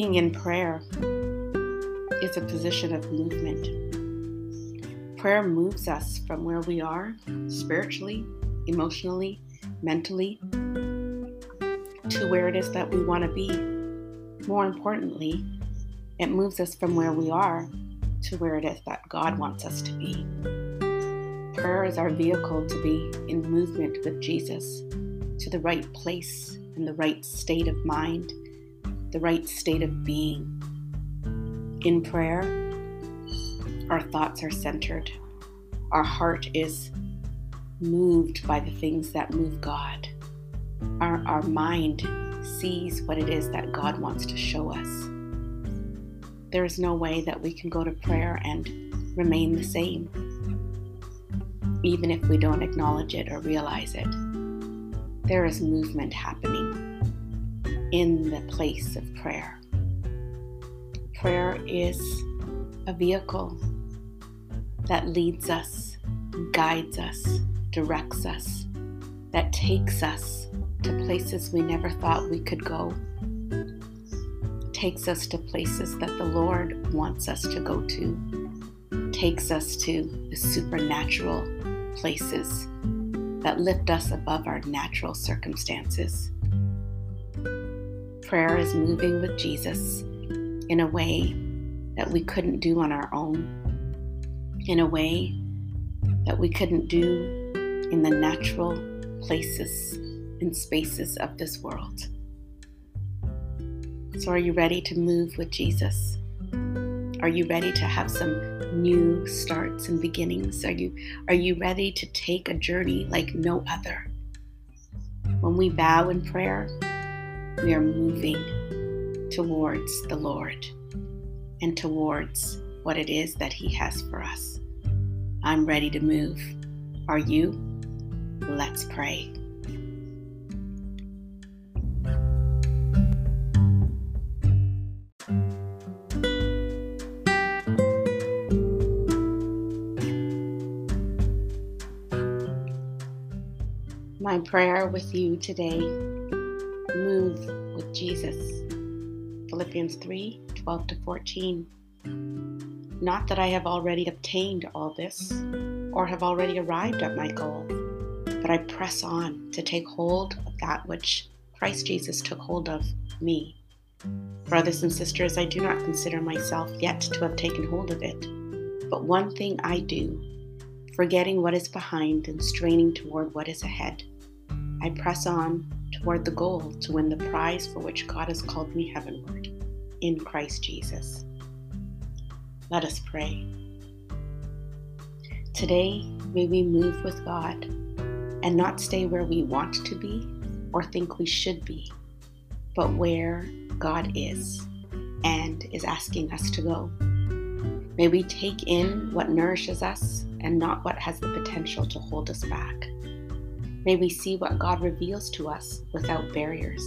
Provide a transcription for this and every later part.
Being in prayer is a position of movement. Prayer moves us from where we are spiritually, emotionally, mentally, to where it is that we want to be. More importantly, it moves us from where we are to where it is that God wants us to be. Prayer is our vehicle to be in movement with Jesus to the right place and the right state of mind, the right state of being. In prayer, our thoughts are centered, our heart is moved by the things that move God. Our, our mind sees what it is that God wants to show us. There is no way that we can go to prayer and remain the same, even if we don't acknowledge it or realize it. There is movement happening in the place of prayer. Prayer is a vehicle that leads us, guides us, directs us, that takes us to places we never thought we could go, takes us to places that the Lord wants us to go to, takes us to the supernatural places that lift us above our natural circumstances. Prayer is moving with Jesus in a way that we couldn't do on our own, in a way that we couldn't do in the natural places and spaces of this world. So, are you ready to move with Jesus? Are you ready to have some new starts and beginnings? Are you are you ready to take a journey like no other? When we bow in prayer, we are moving towards the Lord and towards what it is that He has for us. I'm ready to move. Are you? Let's pray. My prayer with you today Jesus. Philippians 3 12 to 14. Not that I have already obtained all this or have already arrived at my goal, but I press on to take hold of that which Christ Jesus took hold of me. Brothers and sisters, I do not consider myself yet to have taken hold of it, but one thing I do, forgetting what is behind and straining toward what is ahead. I press on toward the goal to win the prize for which God has called me heavenward in Christ Jesus. Let us pray. Today, may we move with God and not stay where we want to be or think we should be, but where God is and is asking us to go. May we take in what nourishes us and not what has the potential to hold us back. May we see what God reveals to us without barriers.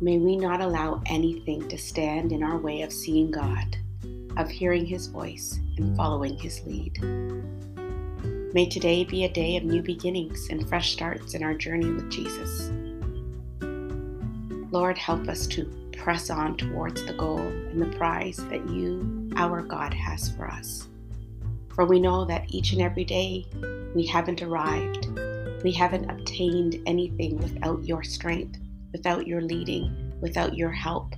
May we not allow anything to stand in our way of seeing God, of hearing His voice, and following His lead. May today be a day of new beginnings and fresh starts in our journey with Jesus. Lord, help us to press on towards the goal and the prize that you, our God, has for us. For we know that each and every day we haven't arrived. We haven't obtained anything without your strength, without your leading, without your help.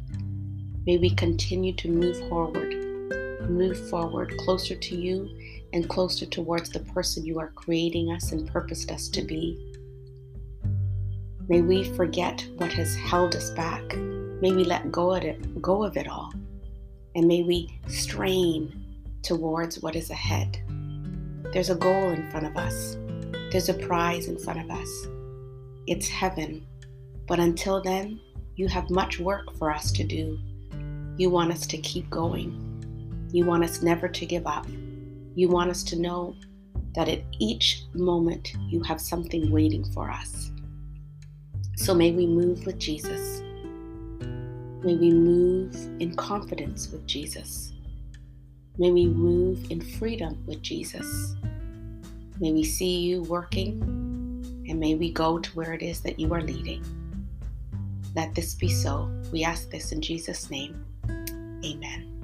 May we continue to move forward, move forward closer to you and closer towards the person you are creating us and purposed us to be. May we forget what has held us back. May we let go of it, go of it all. And may we strain towards what is ahead. There's a goal in front of us, there's a prize in front of us. It's heaven. But until then, you have much work for us to do. You want us to keep going. You want us never to give up. You want us to know that at each moment you have something waiting for us. So may we move with Jesus. May we move in confidence with Jesus. May we move in freedom with Jesus. May we see you working and may we go to where it is that you are leading. Let this be so. We ask this in Jesus' name. Amen.